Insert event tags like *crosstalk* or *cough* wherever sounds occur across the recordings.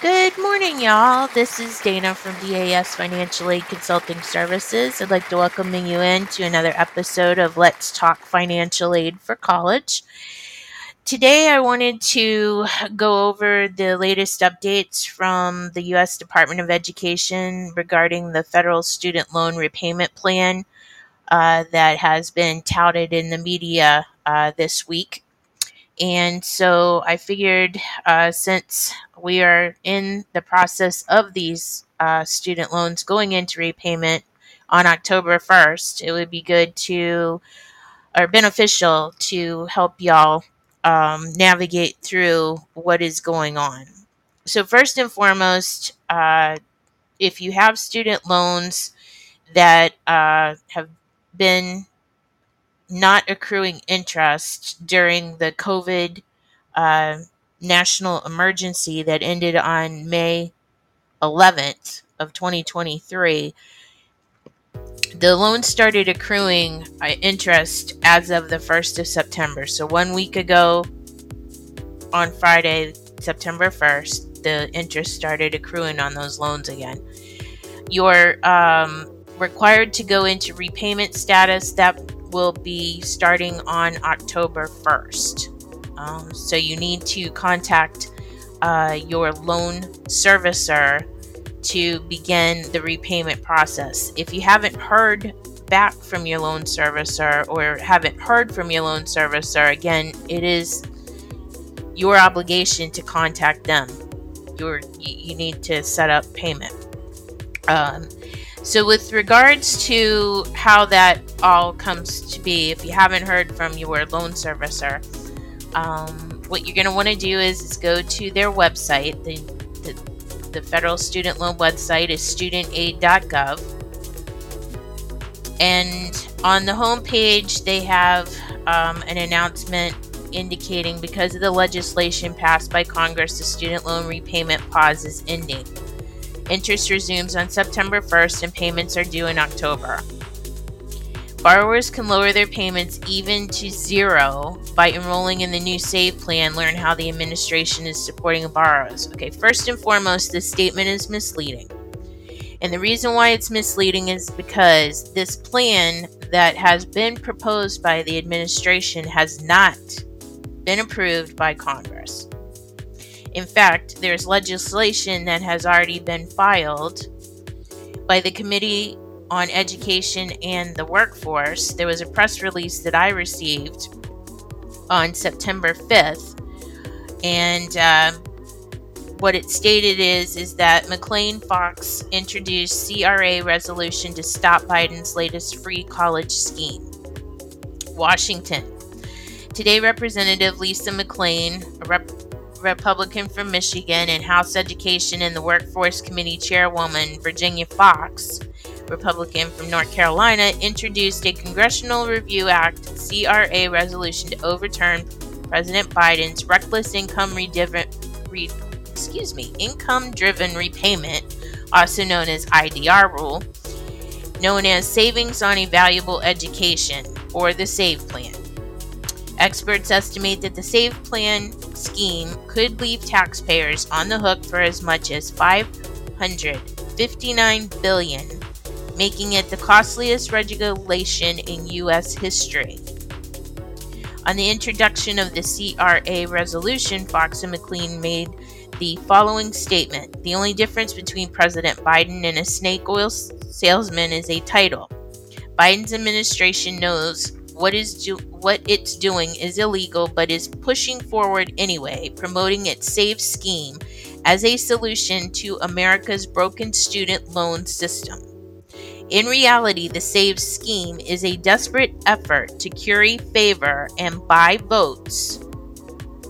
Good morning, y'all. This is Dana from DAS Financial Aid Consulting Services. I'd like to welcome you in to another episode of Let's Talk Financial Aid for College. Today, I wanted to go over the latest updates from the U.S. Department of Education regarding the federal student loan repayment plan uh, that has been touted in the media uh, this week. And so I figured uh, since we are in the process of these uh, student loans going into repayment on October 1st, it would be good to, or beneficial to help y'all um, navigate through what is going on. So, first and foremost, uh, if you have student loans that uh, have been not accruing interest during the COVID uh, national emergency that ended on May 11th of 2023, the loan started accruing uh, interest as of the 1st of September. So one week ago on Friday, September 1st, the interest started accruing on those loans again. You're um, required to go into repayment status. That will be starting on October 1st. Um, so you need to contact uh, your loan servicer to begin the repayment process. If you haven't heard back from your loan servicer or haven't heard from your loan servicer, again, it is your obligation to contact them. You're, you need to set up payment. Um, so, with regards to how that all comes to be, if you haven't heard from your loan servicer, um, what you're going to want to do is, is, go to their website. The, the, the federal student loan website is studentaid.gov. And on the home page, they have um, an announcement indicating because of the legislation passed by Congress, the student loan repayment pause is ending. Interest resumes on September 1st and payments are due in October. Borrowers can lower their payments even to zero by enrolling in the new SAVE plan. Learn how the administration is supporting borrowers. Okay, first and foremost, this statement is misleading. And the reason why it's misleading is because this plan that has been proposed by the administration has not been approved by Congress. In fact, there's legislation that has already been filed by the Committee on Education and the Workforce. There was a press release that I received on September 5th, and uh, what it stated is is that McClain Foxx introduced CRA resolution to stop Biden's latest free college scheme. Washington. Today, Representative Lisa McClain, a rep- Republican from Michigan and House Education and the Workforce Committee Chairwoman Virginia Foxx, Republican from North Carolina, introduced a Congressional Review Act CRA resolution to overturn President Biden's reckless income re- excuse me, income-driven repayment, also known as IDR rule, known as Savings on a Valuable Education or the SAVE plan. Experts estimate that the SAVE plan scheme could leave taxpayers on the hook for as much as 559 billion, making it the costliest regulation in US history. On the introduction of the CRA resolution, Foxx and McClain made the following statement The only difference between President Biden and a snake oil salesman is a title. Biden's administration knows what is do- what it's doing is illegal but is pushing forward anyway, promoting its SAVE scheme as a solution to America's broken student loan system. In reality, the SAVE scheme is a desperate effort to curry favor and buy votes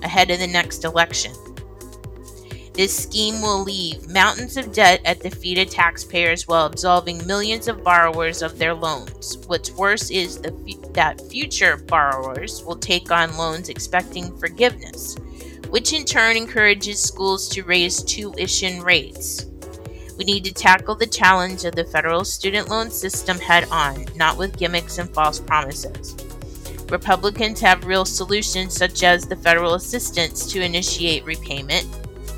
ahead of the next election. This scheme will leave mountains of debt at the feet of taxpayers while absolving millions of borrowers of their loans. What's worse is the, that future borrowers will take on loans expecting forgiveness, which in turn encourages schools to raise tuition rates. We need to tackle the challenge of the federal student loan system head on, not with gimmicks and false promises. Republicans have real solutions such as the federal assistance to initiate repayment,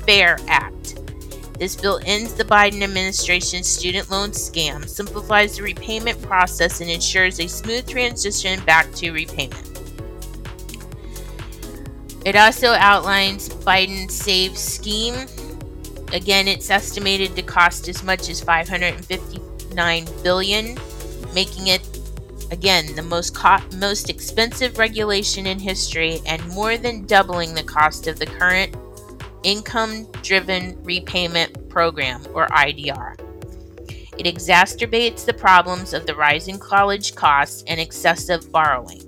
FAIR Act. This bill ends the Biden administration's student loan scam, simplifies the repayment process, and ensures a smooth transition back to repayment. It also outlines Biden's Save scheme. Again, it's estimated to cost as much as 559 billion, making it again the most co- most expensive regulation in history and more than doubling the cost of the current income driven repayment program or IDR. It exacerbates the problems of the rising college costs and excessive borrowing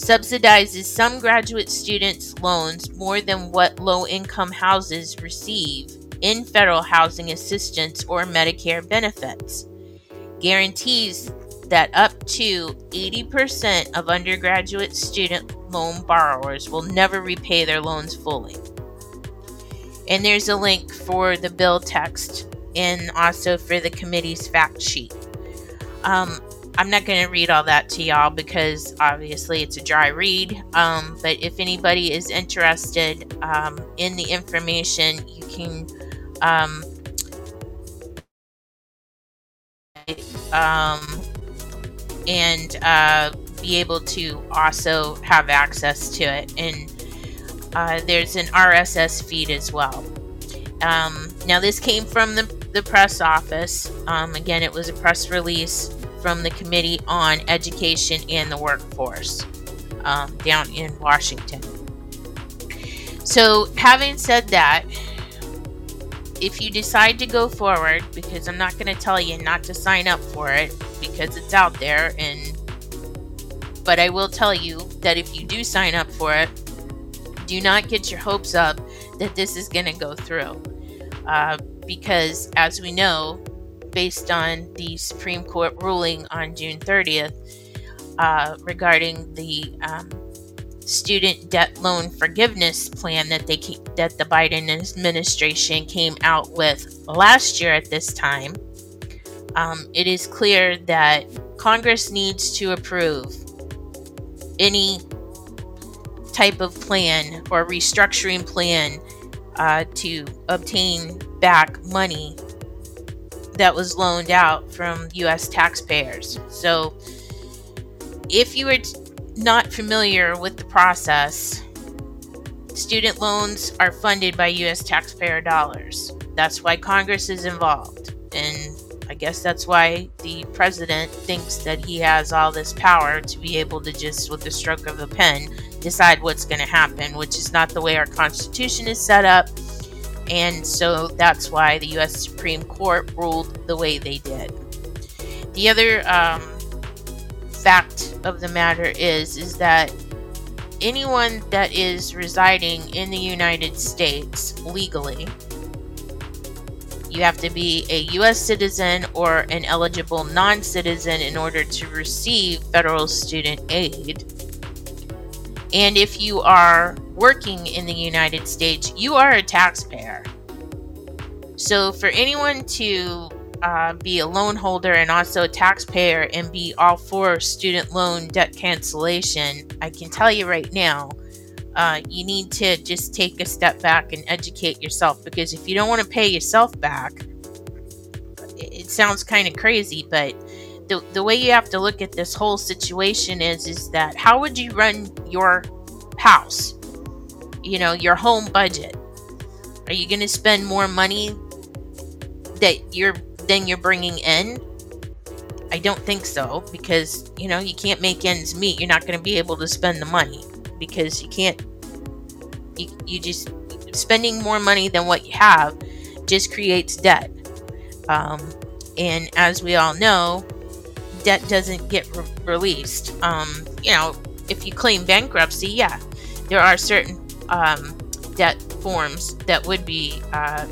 subsidizes some graduate students' loans more than what low income houses receive in federal housing assistance or Medicare benefits, guarantees that up to 80% of undergraduate student loan borrowers will never repay their loans fully. And there's a link for the bill text and also for the committee's fact sheet. Um, I'm not going to read all that to y'all because obviously it's a dry read. Um, but if anybody is interested um, in the information, you can um, um, and uh, be able to also have access to it. And uh, there's an RSS feed as well. Um, now, this came from the, the press office. Um, again, it was a press release from the Committee on Education and the Workforce um, down in Washington. So, having said that, if you decide to go forward, because I'm not going to tell you not to sign up for it because it's out there, and but I will tell you that if you do sign up for it, do not get your hopes up that this is going to go through. Uh, because as we know, based on the Supreme Court ruling on June 30th uh, regarding the um, student debt loan forgiveness plan that they that the Biden administration came out with last year at this time. Um, it is clear that Congress needs to approve any type of plan or restructuring plan uh, to obtain back money that was loaned out from US taxpayers. So, if you are not familiar with the process, student loans are funded by US taxpayer dollars. That's why Congress is involved. And guess that's why the president thinks that he has all this power to be able to just, with the stroke of a pen, decide what's going to happen, which is not the way our Constitution is set up and so that's why the U.S. Supreme Court ruled the way they did. The other um, fact of the matter is is that anyone that is residing in the United States legally, you have to be a U.S. citizen or an eligible non citizen in order to receive federal student aid. And if you are working in the United States, you are a taxpayer. So, for anyone to uh, be a loan holder and also a taxpayer and be all for student loan debt cancellation, I can tell you right now, uh, you need to just take a step back and educate yourself because if you don't want to pay yourself back, it sounds kind of crazy, but the, the way you have to look at this whole situation is is that how would you run your house? You know your home budget. Are you going to spend more money that you're than you're bringing in? I don't think so because you know you can't make ends meet. You're not going to be able to spend the money because you can't you, you just spending more money than what you have just creates debt um, and as we all know debt doesn't get re- released. Um, you know, if you claim bankruptcy, yeah, there are certain um, debt forms that would be uh,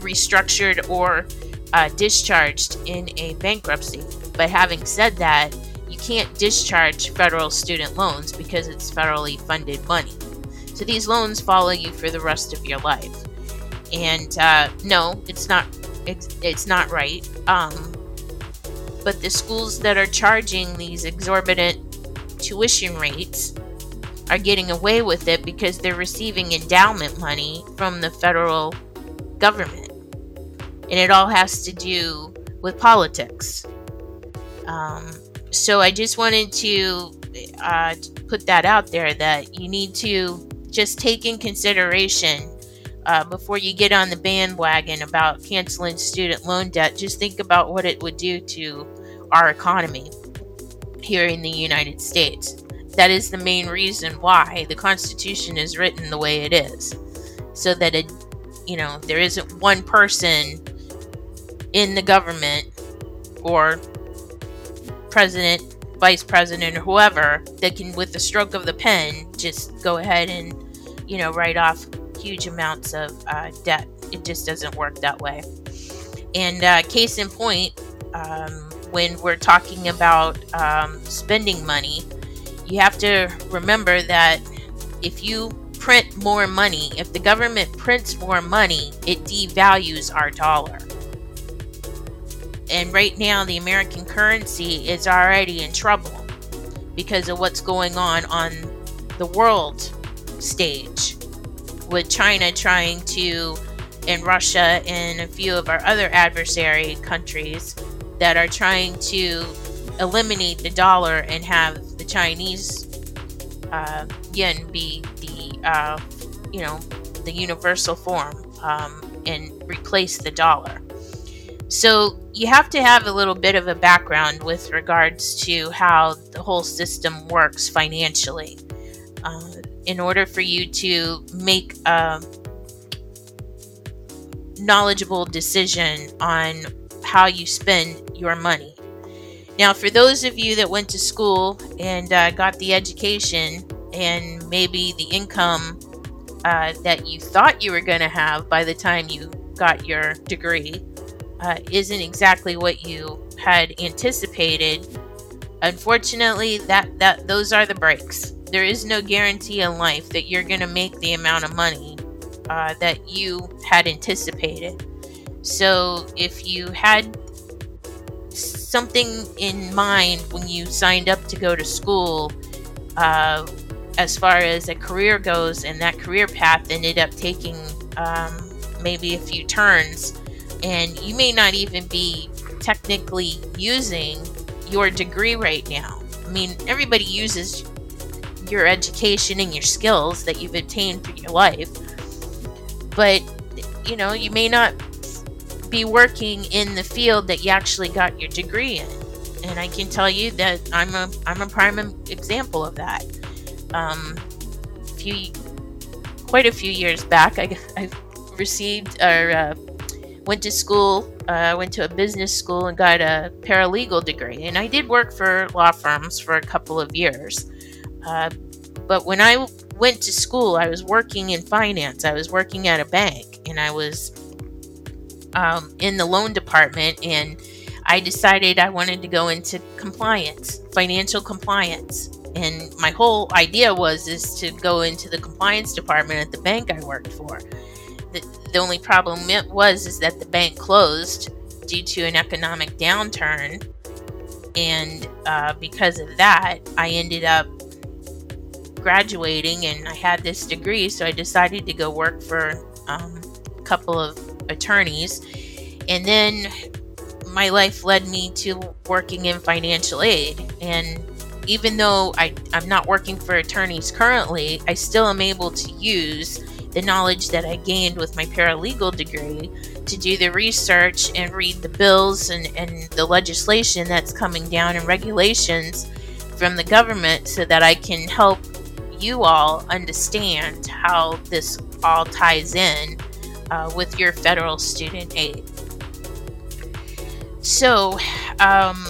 restructured or uh, discharged in a bankruptcy. But having said that, you can't discharge federal student loans because it's federally funded money. So these loans follow you for the rest of your life. And uh, no, it's not. It's, it's not right. Um, but the schools that are charging these exorbitant tuition rates are getting away with it because they're receiving endowment money from the federal government. and it all has to do with politics. Um, so I just wanted to uh, put that out there that you need to just take in consideration uh, before you get on the bandwagon about canceling student loan debt. Just think about what it would do to our economy here in the United States. That is the main reason why the Constitution is written the way it is, so that it, you know, there isn't one person in the government or president, vice president, or whoever that can, with the stroke of the pen, just go ahead and, you know, write off huge amounts of uh, debt. It just doesn't work that way. And uh, case in point, um, when we're talking about um, spending money, you have to remember that if you print more money, if the government prints more money, it devalues our dollar. And right now, the American currency is already in trouble because of what's going on on the world stage with China trying to, and Russia and a few of our other adversary countries that are trying to eliminate the dollar and have the Chinese uh, yen be the, uh, you know, the universal form um, and replace the dollar. So you have to have a little bit of a background with regards to how the whole system works financially uh, in order for you to make a knowledgeable decision on how you spend your money. Now, for those of you that went to school and uh, got the education and maybe the income uh, that you thought you were going to have by the time you got your degree, uh, isn't exactly what you had anticipated, unfortunately, that that those are the breaks. There is no guarantee in life that you're going to make the amount of money uh, that you had anticipated. So, if you had something in mind when you signed up to go to school, uh, as far as a career goes, and that career path ended up taking um, maybe a few turns, and you may not even be technically using your degree right now. I mean, everybody uses your education and your skills that you've obtained through your life, but you know, you may not be working in the field that you actually got your degree in. And I can tell you that I'm a I'm a prime example of that. Um, few quite a few years back, I, *laughs* I received or uh, went to school, uh, went to a business school and got a paralegal degree. And I did work for law firms for a couple of years. Uh, but when I went to school, I was working in finance. I was working at a bank and I was um, in the loan department. And I decided I wanted to go into compliance, financial compliance. And my whole idea was is to go into the compliance department at the bank I worked for. The, only problem was is that the bank closed due to an economic downturn, and uh, because of that, I ended up graduating and I had this degree, so I decided to go work for um, a couple of attorneys, and then my life led me to working in financial aid. And even though I, I'm not working for attorneys currently, I still am able to use the knowledge that I gained with my paralegal degree to do the research and read the bills and, and the legislation that's coming down and regulations from the government so that I can help you all understand how this all ties in uh, with your federal student aid. So, um,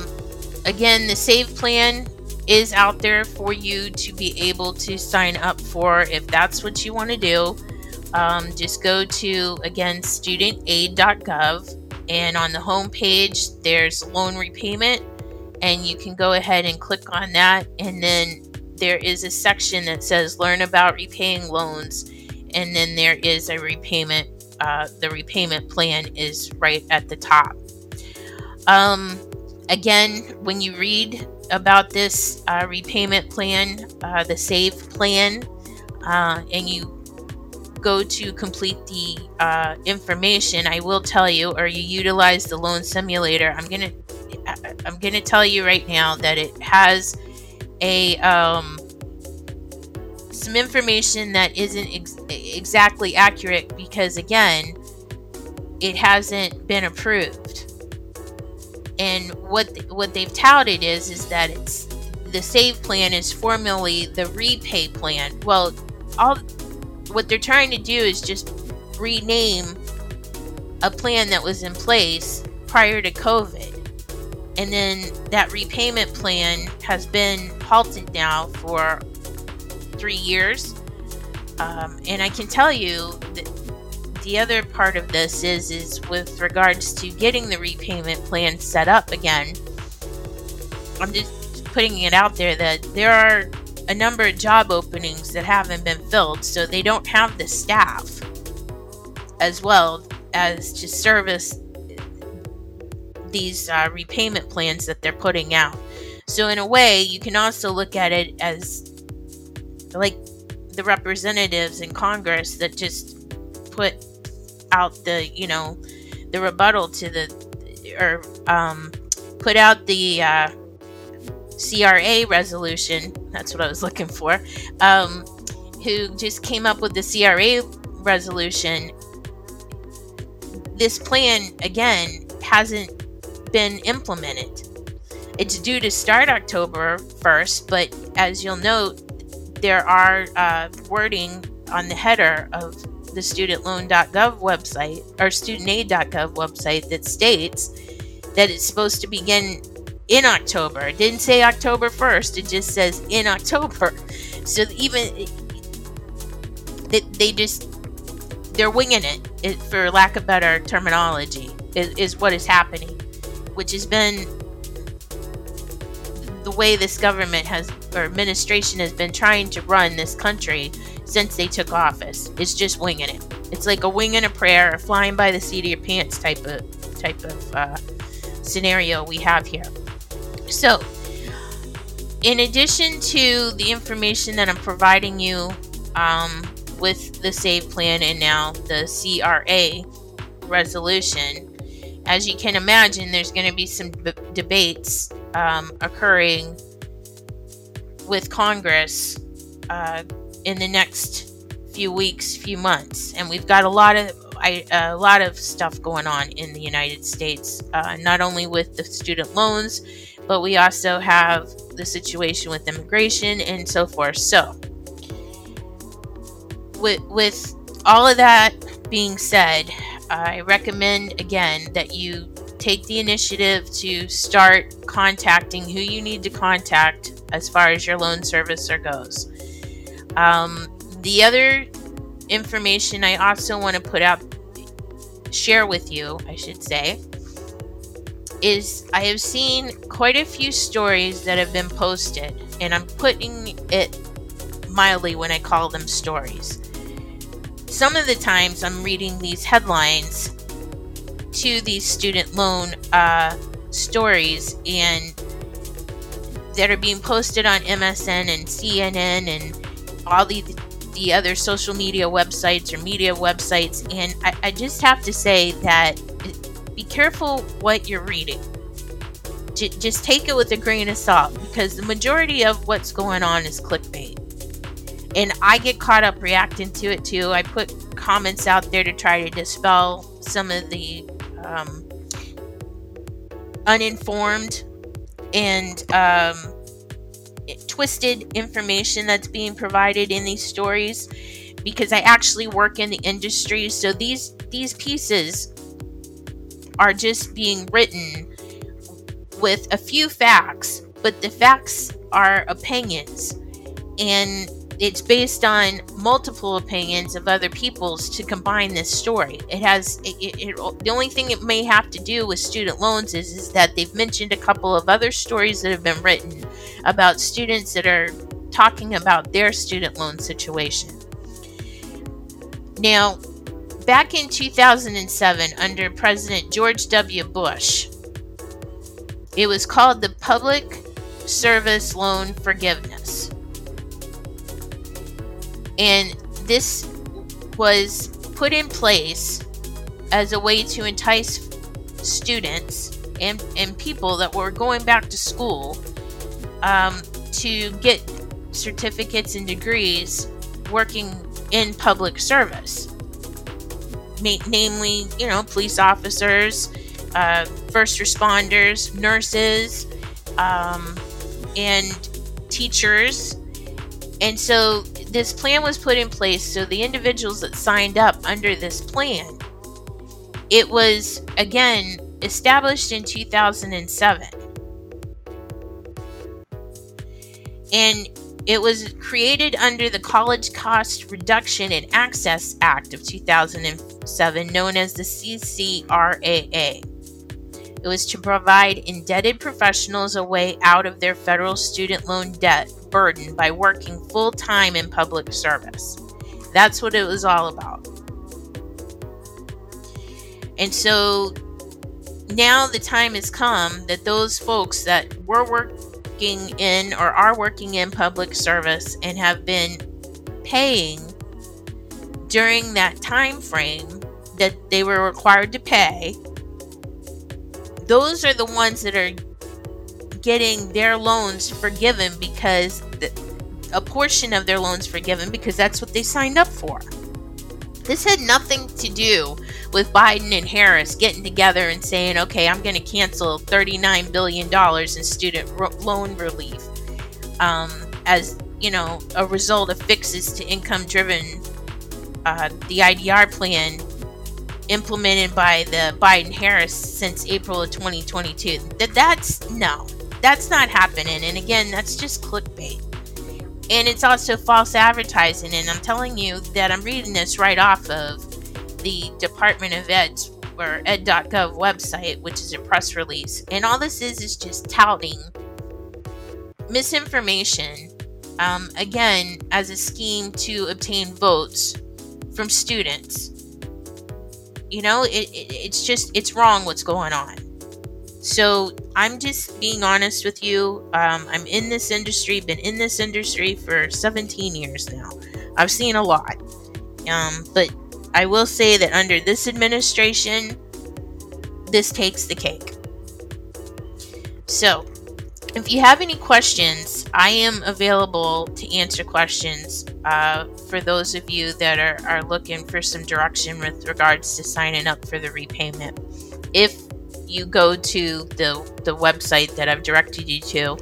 again, the SAVE plan is out there for you to be able to sign up for if that's what you want to do. Um, just go to again studentaid.gov and on the home page there's loan repayment and you can go ahead and click on that and then there is a section that says learn about repaying loans and then there is a repayment uh, the repayment plan is right at the top. Um, again when you read about this uh, repayment plan, uh, the SAVE plan, uh, and you go to complete the uh, information, I will tell you, or you utilize the loan simulator. I'm gonna I'm gonna tell you right now that it has a um, some information that isn't ex- exactly accurate because again, it hasn't been approved. And what what they've touted is is that it's the save plan is formerly the REPAYE plan. Well, all what they're trying to do is just rename a plan that was in place prior to COVID. And then that repayment plan has been halted now for three years. Um, and I can tell you that the other part of this is is with regards to getting the repayment plan set up again. I'm just putting it out there that there are a number of job openings that haven't been filled, so they don't have the staff as well as to service these uh, repayment plans that they're putting out. So, in a way, you can also look at it as like the representatives in Congress that just put out the, you know, the rebuttal to the, or um, put out the uh, CRA resolution. That's what I was looking for. Um, who just came up with the CRA resolution. This plan, again, hasn't been implemented. It's due to start October 1st, but as you'll note, there are uh, wording on the header of the studentloan.gov website or studentaid.gov website that states that it's supposed to begin in October. It didn't say October 1st, it just says in October. So even they, they just they're winging it, it, for lack of better terminology is, is what is happening which has been the way this government has or administration has been trying to run this country since they took office. It's just winging it. It's like a wing and a prayer, a flying by the seat of your pants type of type of uh, scenario we have here. So, in addition to the information that I'm providing you um, with the SAVE plan and now the CRA resolution, as you can imagine, there's going to be some b- debates um, occurring with Congress uh, in the next few weeks, few months, and we've got a lot of I, a lot of stuff going on in the United States, uh, not only with the student loans, but we also have the situation with immigration and so forth. So, with with all of that being said, I recommend again that you take the initiative to start contacting who you need to contact as far as your loan servicer goes. Um, the other information I also want to put out, share with you, I should say, is I have seen quite a few stories that have been posted, and I'm putting it mildly when I call them stories. Some of the times I'm reading these headlines to these student loan uh, stories and that are being posted on MSN and CNN and all the the other social media websites or media websites and I, I just have to say that be careful what you're reading J- just take it with a grain of salt because the majority of what's going on is clickbait and I get caught up reacting to it too. I put comments out there to try to dispel some of the um, uninformed and um, twisted information that's being provided in these stories because I actually work in the industry. So these these pieces are just being written with a few facts, but the facts are opinions. And it's based on multiple opinions of other people's to combine this story. It has it, it, it, the only thing it may have to do with student loans is is that they've mentioned a couple of other stories that have been written about students that are talking about their student loan situation. Now, back in 2007 under President George W. Bush, it was called the Public Service Loan Forgiveness and this was put in place as a way to entice students and, and people that were going back to school um, to get certificates and degrees working in public service. Namely, you know, police officers, uh, first responders, nurses, um, and teachers. And so this plan was put in place so the individuals that signed up under this plan, it was again established in 2007. And it was created under the College Cost Reduction and Access Act of 2007, known as the CCRAA. It was to provide indebted professionals a way out of their federal student loan debt burden by working full time in public service. That's what it was all about. And so now the time has come that those folks that were working in or are working in public service and have been paying during that time frame that they were required to pay those are the ones that are getting their loans forgiven because the, a portion of their loans forgiven because that's what they signed up for. This had nothing to do with Biden and Harris getting together and saying, okay, I'm going to cancel $39 billion in student ro- loan relief um, as, you know, a result of fixes to income driven, uh, the IDR plan implemented by the Biden Harris since April of 2022. That that's no, that's not happening. And again, that's just clickbait. And it's also false advertising. And I'm telling you that I'm reading this right off of the Department of Ed's or ed.gov website, which is a press release. And all this is is just touting misinformation, um, again, as a scheme to obtain votes from students you know, it, it, it's just, it's wrong what's going on. So I'm just being honest with you. Um, I'm in this industry, been in this industry for 17 years now. I've seen a lot. Um, but I will say that under this administration, this takes the cake. So if you have any questions, I am available to answer questions uh, for those of you that are, are looking for some direction with regards to signing up for the repayment. If you go to the, the website that I've directed you to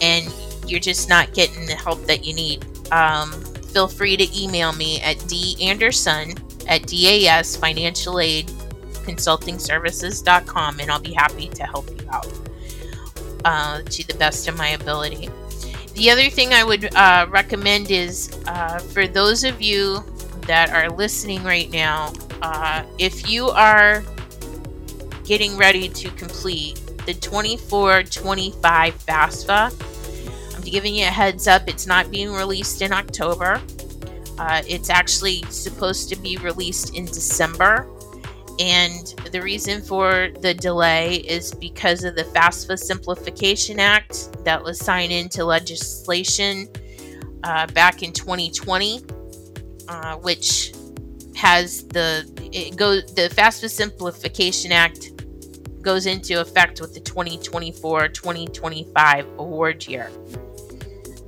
and you're just not getting the help that you need, um, feel free to email me at danderson at DAS Financial Aid Consulting Services.com and I'll be happy to help you out uh, to the best of my ability. The other thing I would uh, recommend is uh, for those of you that are listening right now, uh, if you are getting ready to complete the 24 25 FAFSA, I'm giving you a heads up, it's not being released in October. Uh, it's actually supposed to be released in December. And the reason for the delay is because of the FAFSA Simplification Act that was signed into legislation uh, back in 2020, uh, which has the it goes the FAFSA Simplification Act goes into effect with the 2024-2025 award year.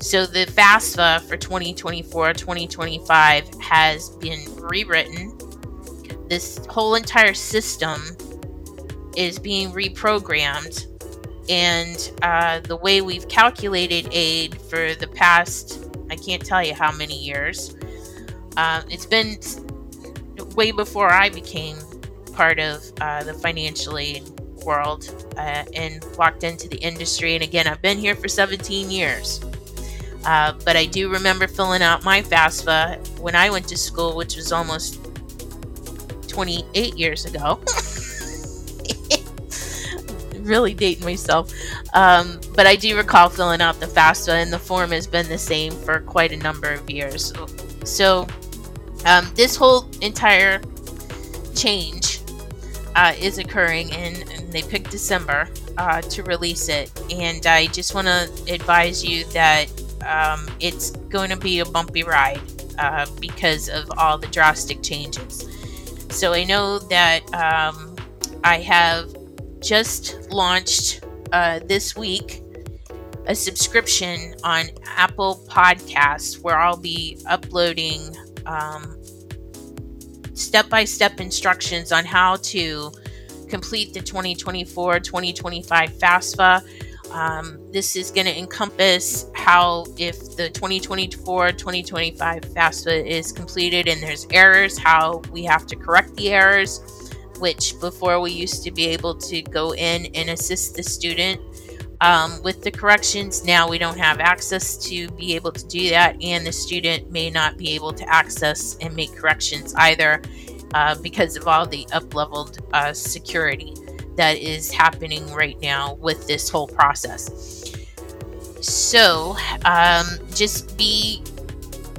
So the FAFSA for 2024-2025 has been rewritten this whole entire system is being reprogrammed and uh, the way we've calculated aid for the past i can't tell you how many years uh, it's been way before i became part of uh, the financial aid world uh, and walked into the industry and again i've been here for 17 years uh, but i do remember filling out my FAFSA when i went to school which was almost 28 years ago. *laughs* really dating myself. Um, but I do recall filling out the FAFSA, and the form has been the same for quite a number of years. So, um, this whole entire change uh, is occurring, and, and, they picked December uh, to release it. And I just want to advise you that um, it's going to be a bumpy ride. uh, because of all the drastic changes. So I know that um, I have just launched uh, this week a subscription on Apple Podcasts where I'll be uploading step by step instructions on how to complete the 2024 2025 FAFSA. Um, this is going to encompass how, if the 2024 2025 FAFSA is completed and there's errors, how we have to correct the errors, which before we used to be able to go in and assist the student um, with the corrections. Now we don't have access to be able to do that, and the student may not be able to access and make corrections either uh, because of all the up leveled uh, security that is happening right now with this whole process. So um, just be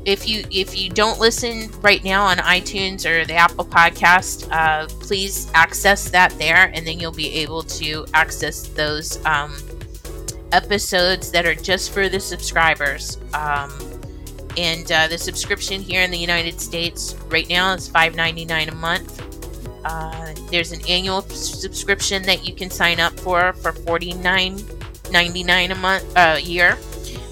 if you if you don't listen right now on iTunes or the Apple Podcast, uh, please access that there, and then you'll be able to access those um, episodes that are just for the subscribers. Um, and uh, the subscription here in the United States right now is $5.99 a month. Uh, there's an annual subscription that you can sign up for for $49.99 a month a uh, year.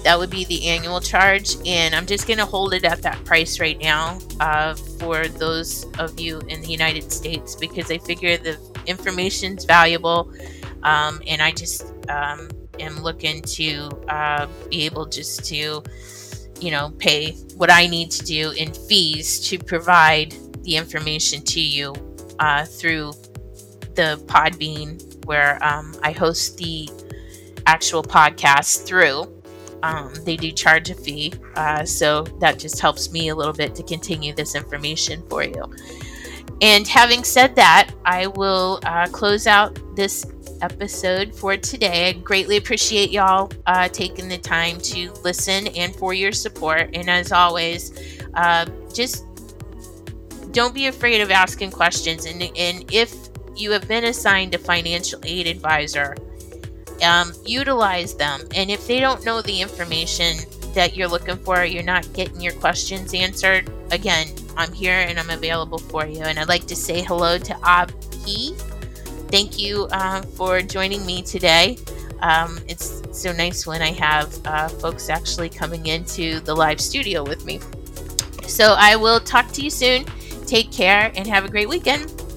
That would be the annual charge, and I'm just going to hold it at that price right now uh, for those of you in the United States because I figure the information's valuable, um, and I just um, am looking to uh, be able just to you know, pay what I need to do in fees to provide the information to you uh, through the Podbean, where um, I host the actual podcast through. Um, they do charge a fee, uh, so that just helps me a little bit to continue this information for you. And having said that, I will uh, close out this episode for today. I greatly appreciate y'all uh, taking the time to listen and for your support. And as always, uh, just don't be afraid of asking questions. And, and if you have been assigned a financial aid advisor, um, utilize them. And if they don't know the information that you're looking for, you're not getting your questions answered, again, I'm here and I'm available for you. And I'd like to say hello to Abhi thank you uh, for joining me today. Um, it's so nice when I have uh, folks actually coming into the live studio with me. So I will talk to you soon. Take care and have a great weekend.